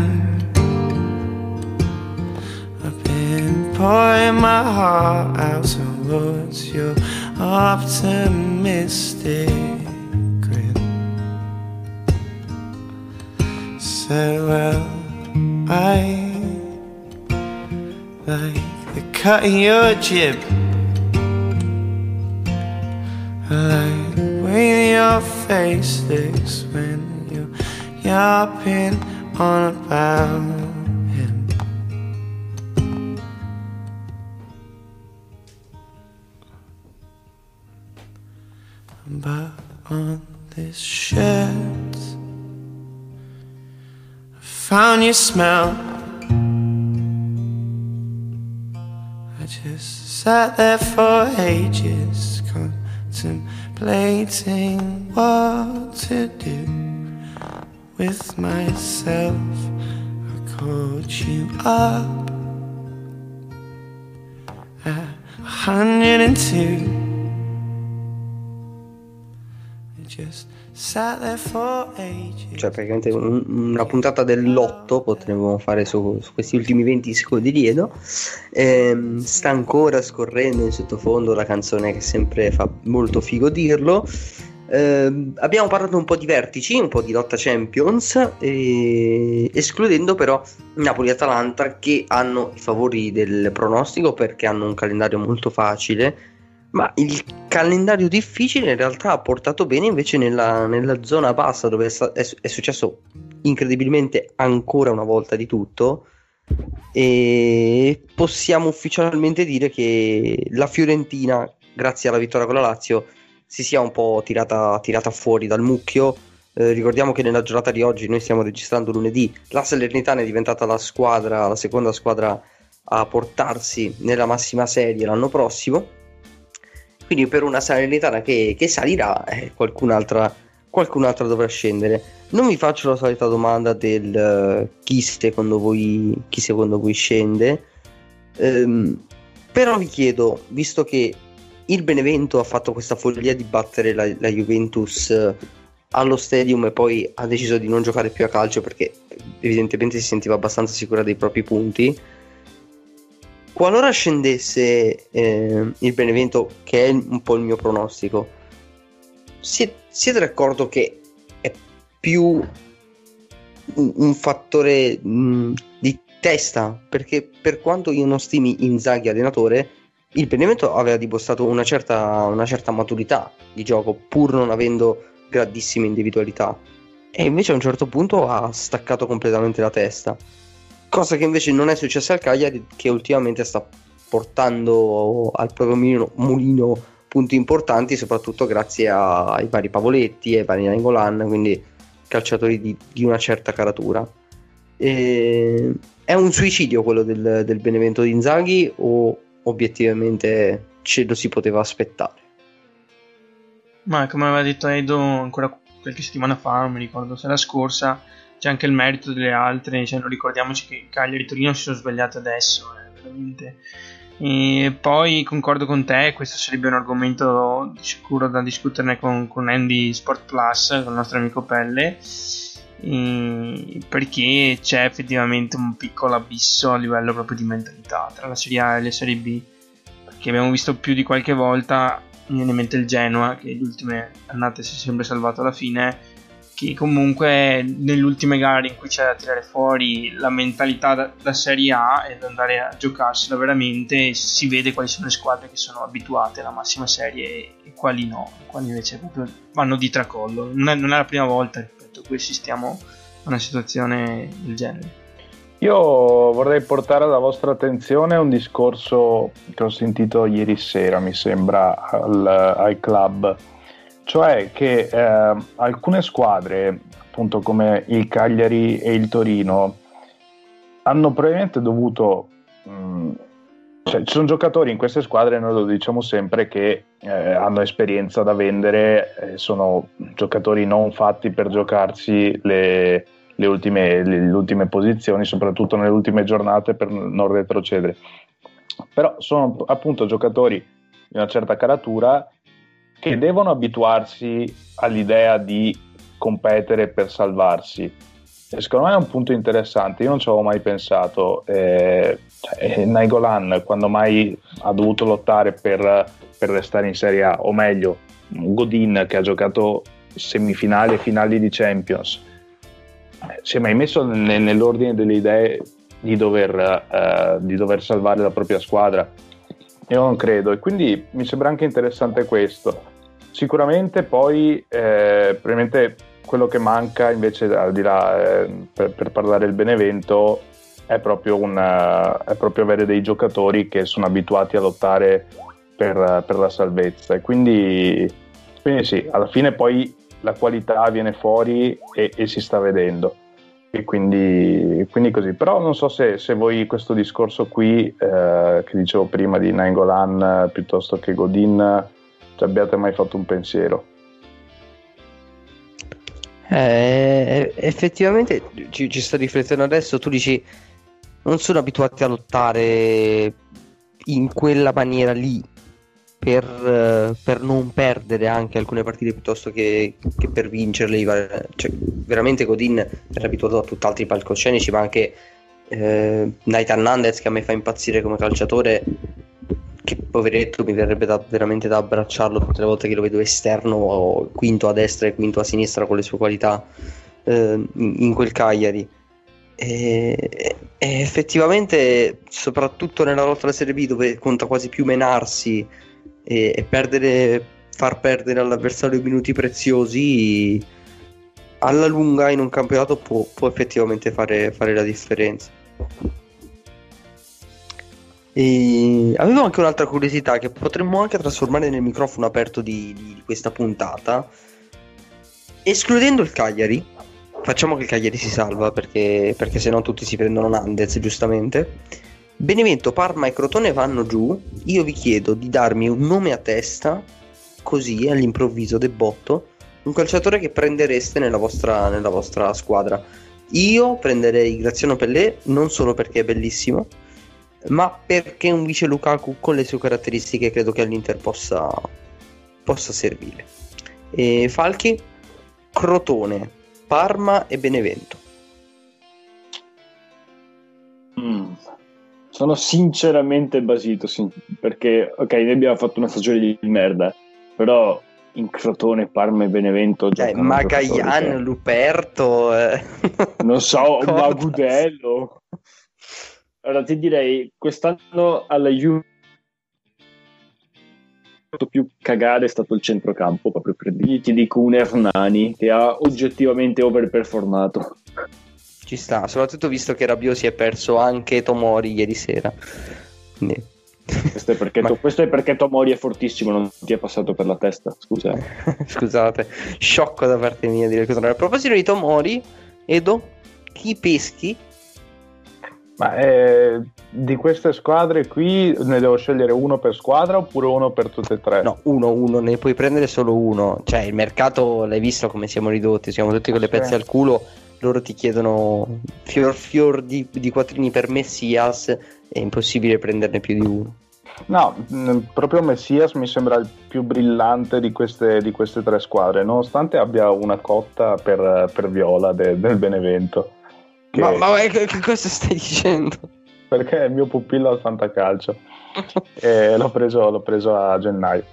I've been pouring my heart out towards your optimistic Well, I like the cut in your jib. I like the way your face looks when you're yapping on about him. But on this shirt, I found your smell. I just sat there for ages contemplating what to do with myself. I called you up at 102. Cioè, praticamente un- una puntata dell'otto potremmo fare su, su questi ultimi 20 secondi di Edo. Ehm, sta ancora scorrendo in sottofondo la canzone che sempre fa molto figo dirlo. Ehm, abbiamo parlato un po' di vertici, un po' di lotta Champions, e- escludendo però Napoli e Atalanta che hanno i favori del pronostico perché hanno un calendario molto facile Ma il calendario difficile in realtà ha portato bene invece nella, nella zona bassa dove è, è è successo incredibilmente ancora una volta di tutto e possiamo ufficialmente dire che la Fiorentina, grazie alla vittoria con la Lazio, si sia un po' tirata, tirata fuori dal mucchio. Eh, ricordiamo che nella giornata di oggi, noi stiamo registrando lunedì, la Salernitana è diventata la squadra, la seconda squadra a portarsi nella massima serie l'anno prossimo. Quindi per una Salernitana che, che salirà, eh, qualcun'altra, qualcun'altra dovrà scendere. Non vi faccio la solita domanda del eh, chi secondo voi, chi secondo voi scende, Ehm, però vi chiedo, visto che il Benevento ha fatto questa follia di battere la, la Juventus eh, allo stadium e poi ha deciso di non giocare più a calcio perché evidentemente si sentiva abbastanza sicura dei propri punti. Qualora scendesse eh, il Benevento, che è un po' il mio pronostico, si- siete d'accordo che è più un, un fattore mh, di testa? Perché per quanto io non stimi Inzaghi allenatore, il Benevento aveva dimostrato una certa, una certa maturità di gioco, pur non avendo grandissime individualità. E invece a un certo punto ha staccato completamente la testa. Cosa che invece non è successa al Cagliari, che ultimamente sta portando al proprio mulino, mulino punti importanti, soprattutto grazie a- ai vari Pavoletti e ai vari Nangolan, quindi calciatori di, di una certa caratura. E- È un suicidio quello del, del Benevento di Inzaghi o obiettivamente ce lo si poteva aspettare? Ma come aveva detto Edo ancora qualche settimana fa, non mi ricordo se la scorsa, c'è anche il merito delle altre, cioè non ricordiamoci che Cagliari e Torino si sono svegliate adesso, eh, veramente. E poi concordo con te, questo sarebbe un argomento sicuro da discuterne con, con Andy Sport Plus, con il nostro amico Pelle, perché c'è effettivamente un piccolo abisso a livello proprio di mentalità tra la Serie A e le Serie B, perché abbiamo visto più di qualche volta mi viene in mente il Genoa che le ultime annate si è sempre salvato alla fine che comunque nelle ultime gare in cui c'è da tirare fuori la mentalità da, da Serie A e da andare a giocarsela veramente si vede quali sono le squadre che sono abituate alla massima serie e, quali no quali invece proprio vanno di tracollo. Non è, non è la prima volta ripeto cui assistiamo a una situazione del genere. Io vorrei portare alla vostra attenzione un discorso che ho sentito ieri sera, mi sembra, al, al club, cioè che eh, alcune squadre, appunto come il Cagliari e il Torino, hanno probabilmente dovuto... mh, cioè, ci sono giocatori in queste squadre, noi lo diciamo sempre, che eh, hanno esperienza da vendere, eh, sono giocatori non fatti per giocarsi le, le ultime, le, le ultime posizioni, soprattutto nelle ultime giornate per non retrocedere. Però sono appunto giocatori di una certa caratura che devono abituarsi all'idea di competere per salvarsi. E secondo me è un punto interessante, io non ci avevo mai pensato. Eh, cioè, Naigolan, quando mai ha dovuto lottare per, per restare in Serie A, o meglio, Godin che ha giocato semifinali e finali di Champions, eh, si è mai messo ne- nell'ordine delle idee di dover, eh, di dover salvare la propria squadra? Io non credo, e quindi mi sembra anche interessante questo. Sicuramente poi, eh, probabilmente quello che manca invece, al di là, eh, per, per parlare del Benevento, è proprio, un, eh, è proprio avere dei giocatori che sono abituati a lottare per, per la salvezza. E quindi, quindi sì, alla fine poi la qualità viene fuori e, e si sta vedendo. E quindi, quindi così. Però non so se, se voi questo discorso qui, eh, che dicevo prima di Nangolan eh, piuttosto che Godin, ci abbiate mai fatto un pensiero. Eh, effettivamente ci, ci sto riflettendo adesso, tu dici non sono abituati a lottare in quella maniera lì per, per non perdere anche alcune partite piuttosto che, che per vincerle. Cioè, veramente Godin era abituato a tutt'altri palcoscenici, ma anche eh, Nathan Nandez che a me fa impazzire come calciatore. Che poveretto mi verrebbe da- veramente da abbracciarlo tutte le volte che lo vedo esterno, o quinto a destra e quinto a sinistra con le sue qualità eh, in, quel Cagliari. E, e effettivamente, soprattutto nella lotta alla Serie B, dove conta quasi più menarsi e, e perdere, far perdere all'avversario minuti preziosi alla lunga in un campionato può, può effettivamente fare, fare la differenza. E avevo anche un'altra curiosità che potremmo anche trasformare nel microfono aperto di, di questa puntata. Escludendo il Cagliari, facciamo che il Cagliari si salva perché, perché se no tutti si prendono Nandez, giustamente. Benevento, Parma e Crotone vanno giù. Io vi chiedo di darmi un nome a testa, così all'improvviso del botto, un calciatore che prendereste nella vostra, nella vostra squadra. Io prenderei Graziano Pellè non solo perché è bellissimo, ma perché un vice Lukaku con le sue caratteristiche credo che all'Inter possa, possa servire. E Falchi, Crotone, Parma e Benevento. Mm. Sono sinceramente basito sin- perché, ok, noi abbiamo fatto una stagione di merda, però in Crotone, Parma e Benevento Dai, Magaian, che- Luperto. eh. non so. Magudello. Allora ti direi, quest'anno alla Juve fatto più cagare è stato il centrocampo, proprio per dirgli, ti dico un Hernani che ha oggettivamente overperformato. Ci sta, soprattutto visto che Rabiot si è perso anche Tomori ieri sera. Quindi- Questo è perché, Ma- questo è perché Tomori è fortissimo, non ti è passato per la testa, scusa. Scusate, sciocco da parte mia dire il contrario. A proposito di Tomori, Edo, chi peschi? Ma eh, di queste squadre qui ne devo scegliere uno per squadra oppure uno per tutte e tre? No, uno, uno, ne puoi prendere solo uno. Cioè, il mercato l'hai visto come siamo ridotti, siamo tutti con le Sì. pezze al culo. Loro ti chiedono fior fior di, di quattrini per Messias, è impossibile prenderne più di uno. No, mh, proprio Messias mi sembra il più brillante di queste, di queste tre squadre, nonostante abbia una cotta per, per Viola de- del Benevento. Che- Ma, ma che, che cosa stai dicendo? Perché è il mio pupillo al fantacalcio e l'ho preso, l'ho preso a gennaio.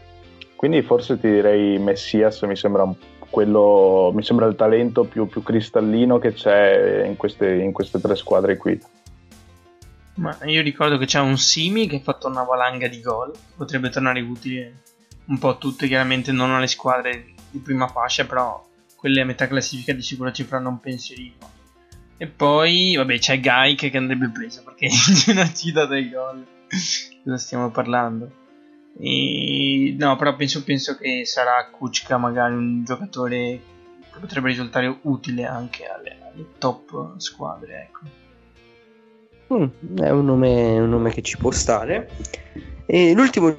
Quindi forse ti direi Messias, mi sembra un- quello, mi sembra il talento più, più cristallino che c'è in queste, in queste tre squadre qui. Ma io ricordo che c'è un Simi che ha fatto una valanga di gol. Potrebbe tornare utile un po' a tutte, chiaramente non alle squadre di prima fascia, però quelle a metà classifica di sicuro ci faranno un pensierino. E poi, vabbè, c'è Gaik che andrebbe preso perché il una ci dà dei gol. Cosa stiamo parlando? E, no, però penso, penso che sarà Kuchka magari un giocatore che potrebbe risultare utile anche alle, alle top squadre, ecco. Mm, è un nome, un nome che ci può stare. E l'ultimo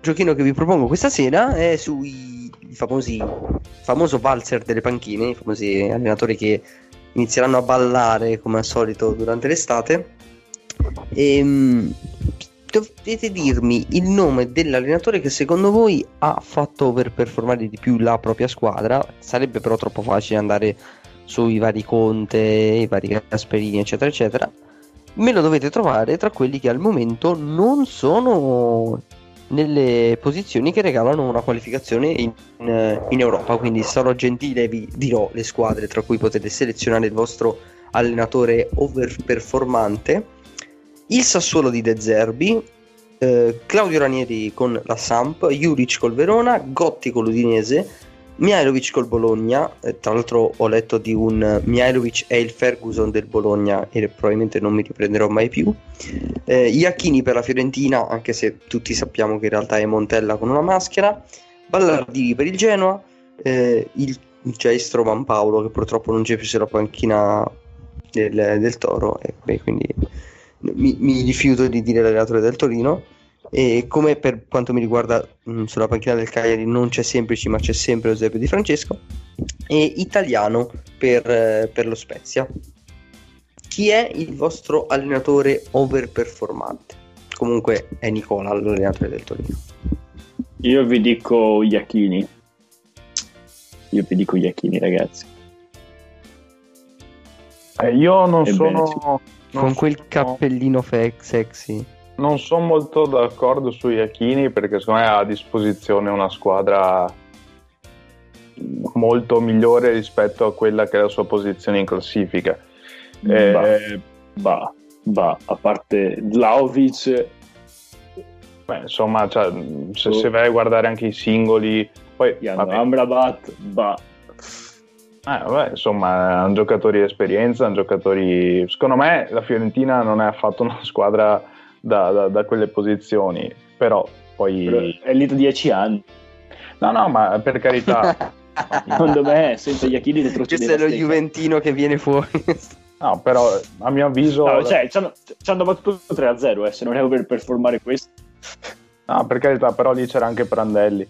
giochino che vi propongo questa sera è sui famosi famoso valzer delle panchine, i famosi allenatori che inizieranno a ballare come al solito durante l'estate. E, mm, dovete dirmi il nome dell'allenatore che secondo voi ha fatto overperformare di più la propria squadra. Sarebbe però troppo facile andare sui vari Conte, i vari Gasperini, eccetera, eccetera me lo dovete trovare tra quelli che al momento non sono nelle posizioni che regalano una qualificazione in, in Europa. Quindi sarò gentile e vi dirò le squadre tra cui potete selezionare il vostro allenatore overperformante. Il Sassuolo di De Zerbi, eh, Claudio Ranieri con la Samp, Juric col Verona, Gotti con l'Udinese, Mihailovic col Bologna, eh, tra l'altro ho letto di un eh, Mihailovic è il Ferguson del Bologna e probabilmente non mi riprenderò mai più. Eh, Iacchini per la Fiorentina, anche se tutti sappiamo che in realtà è Montella con una maschera. Ballardini per il Genoa, eh, il Geistro Van Paolo che purtroppo non c'è più sulla panchina del, del Toro e beh, quindi mi, mi rifiuto di dire l'allenatore del Torino. E come per quanto mi riguarda mh, sulla panchina del Cagliari non c'è semplici ma c'è sempre Eusebio Di Francesco e italiano per, eh, per lo Spezia chi è il vostro allenatore overperformante? comunque è Nicola l'allenatore del Torino Io vi dico Iachini. Io vi dico Iachini, ragazzi. Eh, io non Ebbene, sono, sì. non con quel sono- cappellino fe- sexy non sono molto d'accordo su Iachini perché secondo me ha a disposizione una squadra molto migliore rispetto a quella che è la sua posizione in classifica. Eh, Bah, bah, a parte Vlaovic, Beh, insomma, cioè, se, se vai a guardare anche i singoli, poi Amrabat, bah. eh, vabbè, insomma, hanno giocatori di esperienza, hanno giocatori. Secondo me la Fiorentina non è affatto una squadra da, da- da quelle posizioni, però poi. Però è lì da 10 anni. No, no, ma per carità, Secondo me, senza gli Achilli retrocedeva Questo è lo. Juventino che viene fuori. no, però a mio avviso. No, cioè, ci hanno, ci hanno battuto 3-0, eh, se non è per performare questo. No, per carità, però lì c'era anche Prandelli.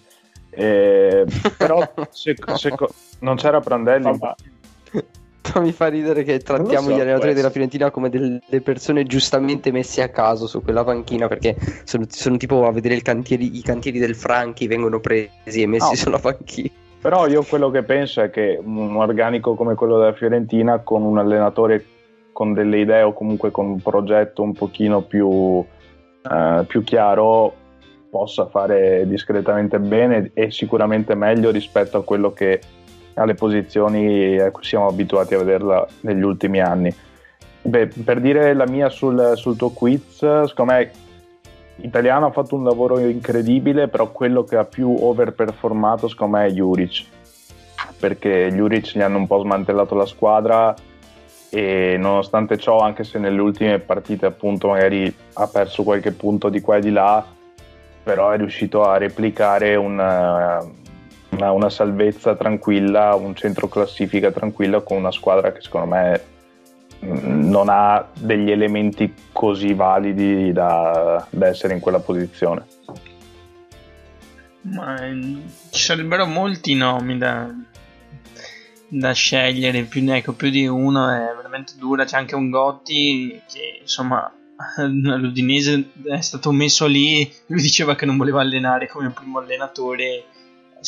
Eh, però se- se- non c'era Prandelli. Fa- Mi fa ridere che trattiamo so, gli allenatori della. Fiorentina come delle persone giustamente messe a caso su quella panchina perché sono, sono tipo a vedere cantieri- i cantieri del Franchi vengono presi e messi No. sulla panchina. Però io quello che penso è che un organico come quello della Fiorentina, con un allenatore con delle idee o comunque con un progetto un pochino più, eh, più chiaro, possa fare discretamente bene e sicuramente meglio rispetto a quello che alle posizioni a cui siamo abituati a vederla negli ultimi anni. Beh, per dire la mia sul, sul tuo quiz, secondo me Italiano ha fatto un lavoro incredibile, però quello che ha più overperformato secondo me è Juric, perché Juric gli hanno un po' smantellato la squadra e nonostante ciò, anche se nelle ultime partite appunto magari ha perso qualche punto di qua e di là, però è riuscito a replicare una, una, una salvezza tranquilla, un centro classifica tranquilla con una squadra che secondo me mh, non ha degli elementi così validi da, da essere in quella posizione. Ma eh, ci sarebbero molti nomi da, da scegliere, più, ecco, più di uno è veramente dura. C'è anche un Gotti che insomma all'Udinese è stato messo lì. Lui diceva che non voleva allenare come primo allenatore.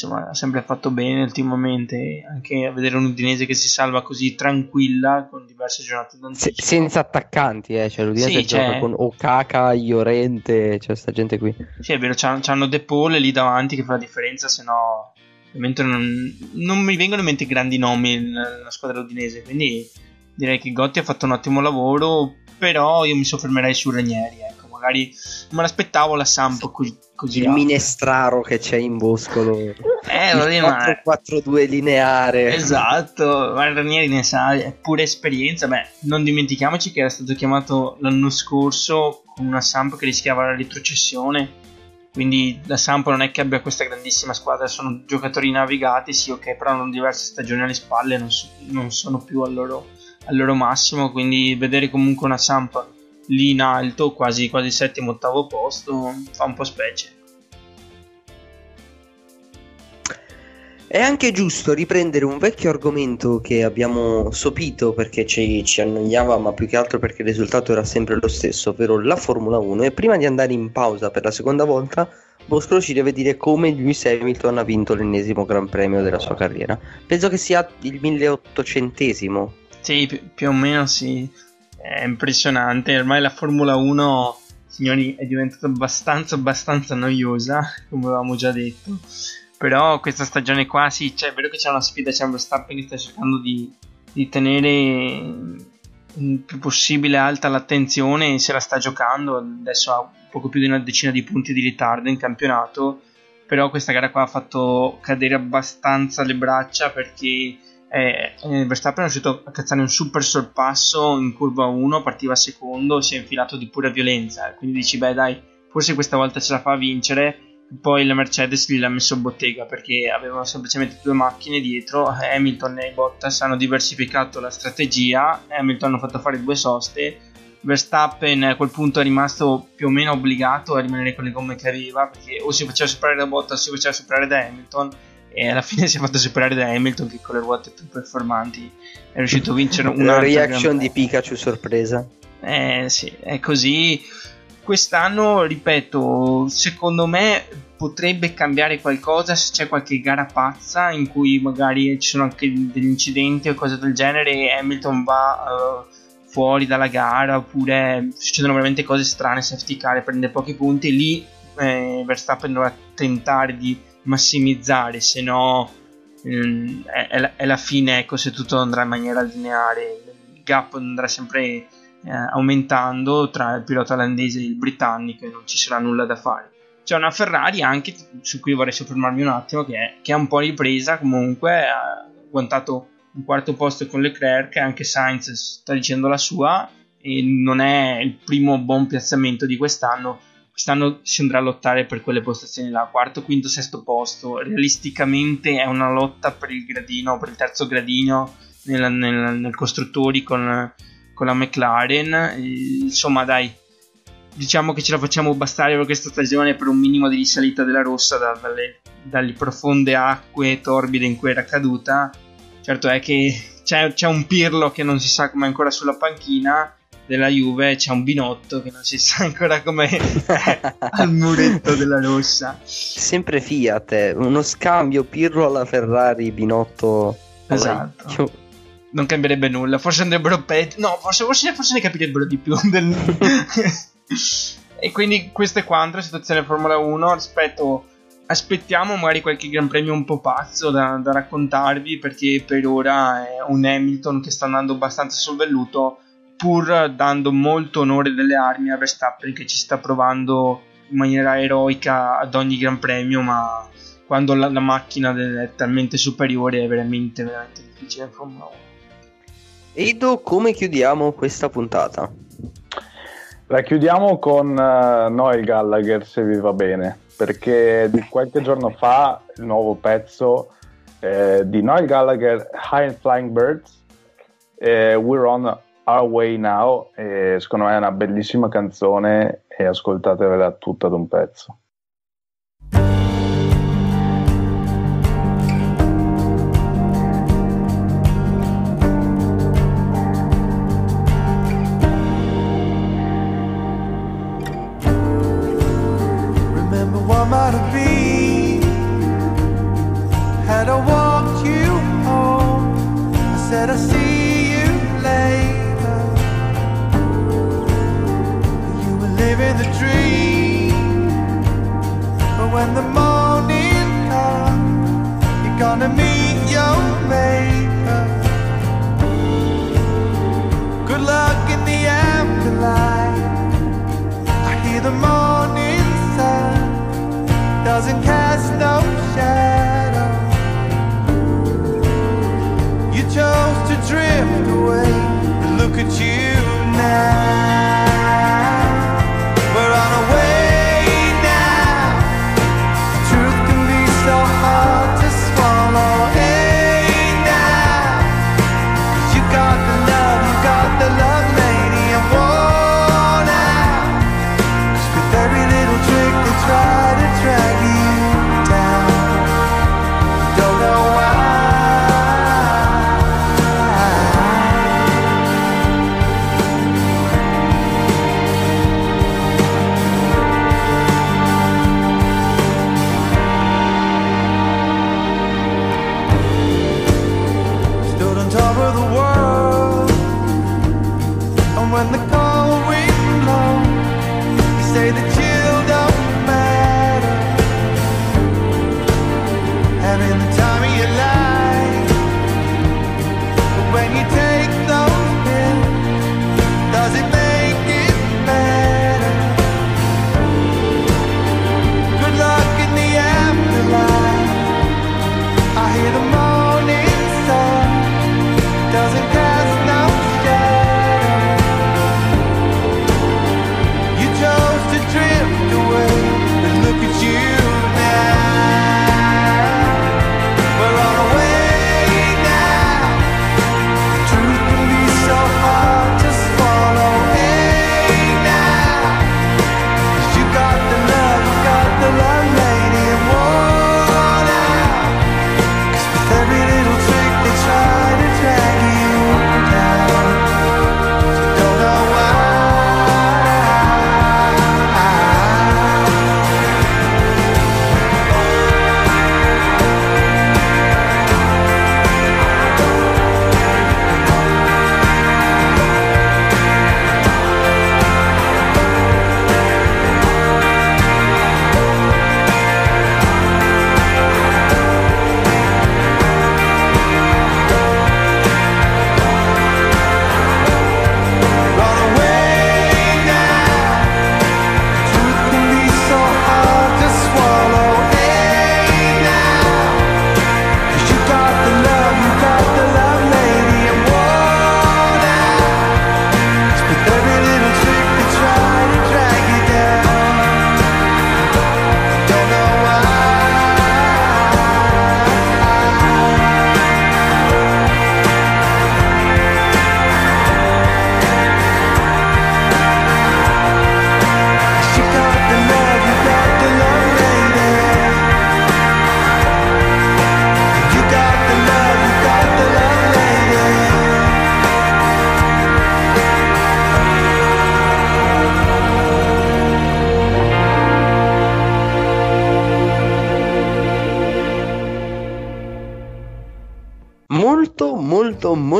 Insomma, ha sempre fatto bene ultimamente. Anche a vedere un Udinese che si salva così tranquilla con diverse giornate Se- senza attaccanti, eh. cioè l'Udinese Sì, gioca con Okaka, Iorente, c'è sta gente qui. Sì, è vero, c'hanno, c'hanno De Paul lì davanti che fa la differenza, se no ovviamente non, non mi vengono in mente grandi nomi nella squadra udinese, quindi direi che Gotti ha fatto un ottimo lavoro, però io mi soffermerei su Ranieri, ecco, magari non me l'aspettavo la Samp così, così Il alta. minestraro che c'è in Boscolo. Eh, il vabbè, ma... 4-4-2 lineare. Esatto, Ranieri ne sa, è pure esperienza. Beh, non dimentichiamoci che era stato chiamato l'anno scorso con una Samp che rischiava la retrocessione. Quindi la Samp non è che abbia questa grandissima squadra, sono giocatori navigati, sì, ok, però hanno diverse stagioni alle spalle, non, so- non sono più al loro, al loro massimo. Quindi vedere comunque una Samp lì in alto, quasi, quasi settimo, ottavo posto, fa un po' specie. È anche giusto riprendere un vecchio argomento che abbiamo sopito perché ci, ci annoiava, ma più che altro perché il risultato era sempre lo stesso, ovvero la Formula 1. E prima di andare in pausa per la seconda volta, Boscolo ci deve dire come Lewis Hamilton ha vinto l'ennesimo Gran Premio della sua carriera. Penso che sia il 1800esimo. Sì, pi- più o meno sì, è impressionante. Ormai la Formula 1, signori, è diventata abbastanza, abbastanza noiosa, come avevamo già detto. Però questa stagione qua, sì, cioè, è vero che c'è una sfida, c'è Verstappen che sta cercando di, di tenere il più possibile alta l'attenzione, se la sta giocando, adesso ha poco più di una decina di punti di ritardo in campionato, però questa gara qua ha fatto cadere abbastanza le braccia perché eh, eh, Verstappen è riuscito a cazzare un super sorpasso in curva 1, partiva secondo, si è infilato di pura violenza, quindi dici beh dai, forse questa volta ce la fa a vincere, poi la Mercedes gliel'ha messo in bottega perché avevano semplicemente due macchine dietro, Hamilton e Bottas hanno diversificato la strategia, Hamilton ha fatto fare due soste, Verstappen a quel punto è rimasto più o meno obbligato a rimanere con le gomme che aveva perché o si faceva superare da Bottas o si faceva superare da Hamilton e alla fine si è fatto superare da Hamilton che con le ruote più performanti è riuscito a vincere un Una reaction di Pikachu sorpresa. eh sì, è così. Quest'anno, ripeto, secondo me potrebbe cambiare qualcosa se c'è qualche gara pazza in cui magari ci sono anche degli incidenti o cose del genere e Hamilton va eh, fuori dalla gara oppure succedono veramente cose strane, safety car prende pochi punti, lì eh, Verstappen dovrà tentare di massimizzare, se no la, è la fine, ecco, se tutto andrà in maniera lineare, il gap andrà sempre eh, aumentando tra il pilota olandese e il britannico e non ci sarà nulla da fare. c'è una Ferrari anche su cui vorrei soffermarmi un attimo che è, che è un po' ripresa comunque ha guantato un quarto posto con Leclerc anche Sainz sta dicendo la sua e non è il primo buon piazzamento di quest'anno quest'anno si andrà a lottare per quelle postazioni là quarto, quinto, sesto posto realisticamente è una lotta per il gradino per il terzo gradino nel, nel, nel costruttori con, con la McLaren insomma dai diciamo che ce la facciamo bastare per questa stagione per un minimo di risalita della rossa da, dalle, dalle, profonde acque torbide in cui era caduta. Certo è che c'è, c'è, un Pirlo che non si sa come ancora sulla panchina della Juve, c'è un Binotto che non si sa ancora come al muretto della rossa. Sempre Fiat, uno scambio Pirlo alla Ferrari, Binotto. Esatto. Non cambierebbe nulla, forse andrebbero peggio. No, forse, forse, forse ne capirebbero di più del... e quindi questa è quanto la situazione Formula 1 rispetto aspettiamo magari qualche gran premio un po' pazzo da, da, raccontarvi perché per ora è un Hamilton che sta andando abbastanza sul velluto pur dando molto onore delle armi a Verstappen che ci sta provando in maniera eroica ad ogni gran premio ma quando la, la macchina è talmente superiore è veramente veramente difficile in Formula 1 Edo come chiudiamo questa puntata? La chiudiamo con uh, Noel Gallagher, se vi va bene, perché di qualche giorno fa il nuovo pezzo eh, di Noel Gallagher, High Flying Birds, eh, We're on Our Way Now, e secondo me è una bellissima canzone e ascoltatevela tutta ad un pezzo.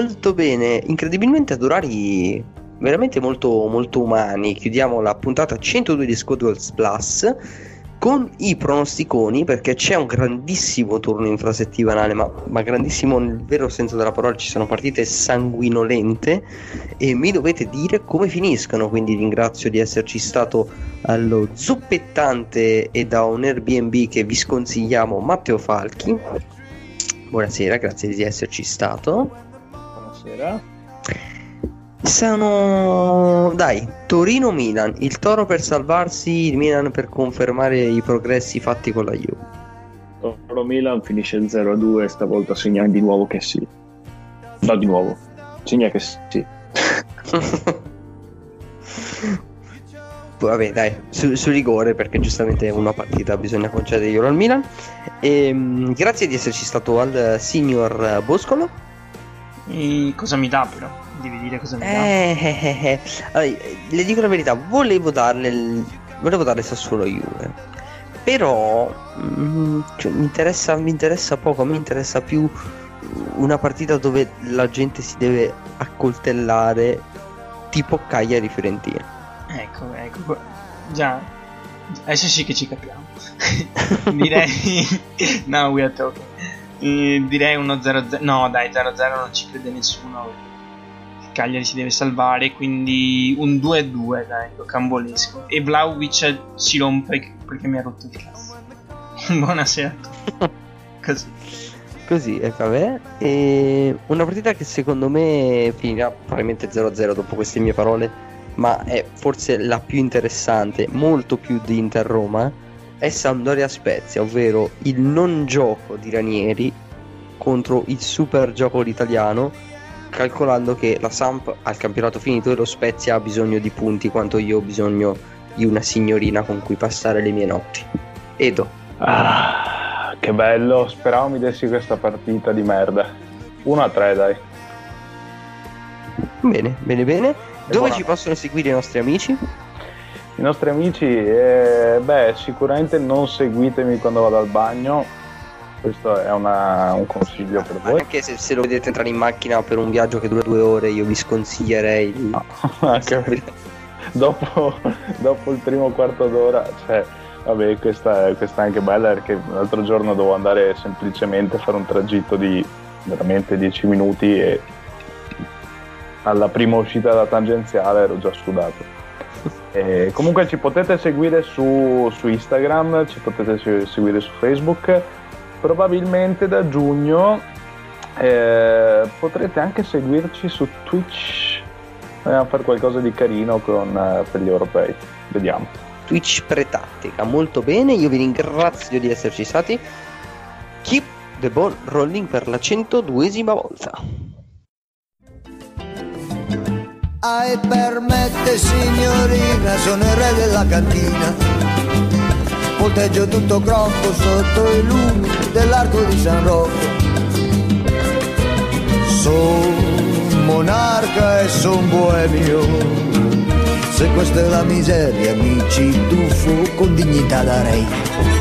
Molto bene, incredibilmente ad orari veramente molto molto umani. Chiudiamo la puntata 102 di Squad Goals Plus con i pronosticoni perché c'è un grandissimo turno infrasettimanale ma, ma, grandissimo nel vero senso della parola. Ci sono partite sanguinolente e mi dovete dire come finiscono. Quindi ringrazio di esserci stato allo zuppettante e da un Airbnb che vi sconsigliamo Matteo Falchi. Buonasera grazie di esserci stato buonasera. Sono dai Torino Milan il toro per salvarsi il Milan per confermare i progressi fatti con la Juve. Toro Milan finisce 0-2 stavolta segna di nuovo che sì. No di nuovo. Segna che sì. Vabbè dai su, su, rigore perché giustamente una partita bisogna concederglielo al Milan. E, ehm, grazie di esserci stato al signor Boscolo e cosa mi dà però devi dire cosa mi dà. Eh, eh, eh, eh. Allora, le dico la verità, volevo darle, il... volevo darle Sassuolo Juve. Però mh, mm, cioè, mi, interessa, mi interessa poco, a me interessa più una partita dove la gente si deve accoltellare tipo Cagliari Fiorentina. Ecco, ecco, già, adesso sì che ci capiamo. Direi, no, we are talking. Eh, direi uno 0-0, no dai 0-0 non ci crede nessuno Cagliari si deve salvare, quindi un 2-2 dai, cambolesco. E Vlaovic si rompe perché mi ha rotto il cazzo. Buonasera Così. Così, e vabbè. E una partita che secondo me finirà probabilmente 0-0 dopo queste mie parole, ma è forse la più interessante, molto più di Inter-Roma, è Sampdoria Spezia, ovvero il non gioco di Ranieri contro il super gioco italiano calcolando che la Samp ha il campionato finito e lo Spezia ha bisogno di punti quanto io ho bisogno di una signorina con cui passare le mie notti. Edo. Ah, che bello, speravo mi dessi questa partita di merda. 1 a 3 dai. Bene, bene, bene. Dove ci possono seguire i nostri amici? I nostri amici, eh, beh, sicuramente non seguitemi quando vado al bagno, questo è una, un consiglio per voi. Anche se, se, lo vedete entrare in macchina per un viaggio che dura due ore, io vi sconsiglierei. Di... No, anche dopo, dopo, il primo quarto d'ora, cioè, vabbè, questa, questa, è anche bella perché l'altro giorno dovevo andare semplicemente a fare un tragitto di veramente 10 minuti e alla prima uscita da tangenziale ero già sudato. E comunque ci potete seguire su, su Instagram, ci potete seguire su Facebook. Probabilmente da giugno eh, potrete anche seguirci su Twitch. Vogliamo fare qualcosa di carino con, eh, per gli europei. Vediamo. Twitch pretattica. Molto bene io vi ringrazio di esserci stati. Keep the ball rolling per la 102esima volta Ai permette signorina sono il re della cantina volteggio tutto groppo sotto i lumi dell'arco di San Rocco. Son monarca e son boemio, se questa è la miseria mi ci tuffo con dignità da re.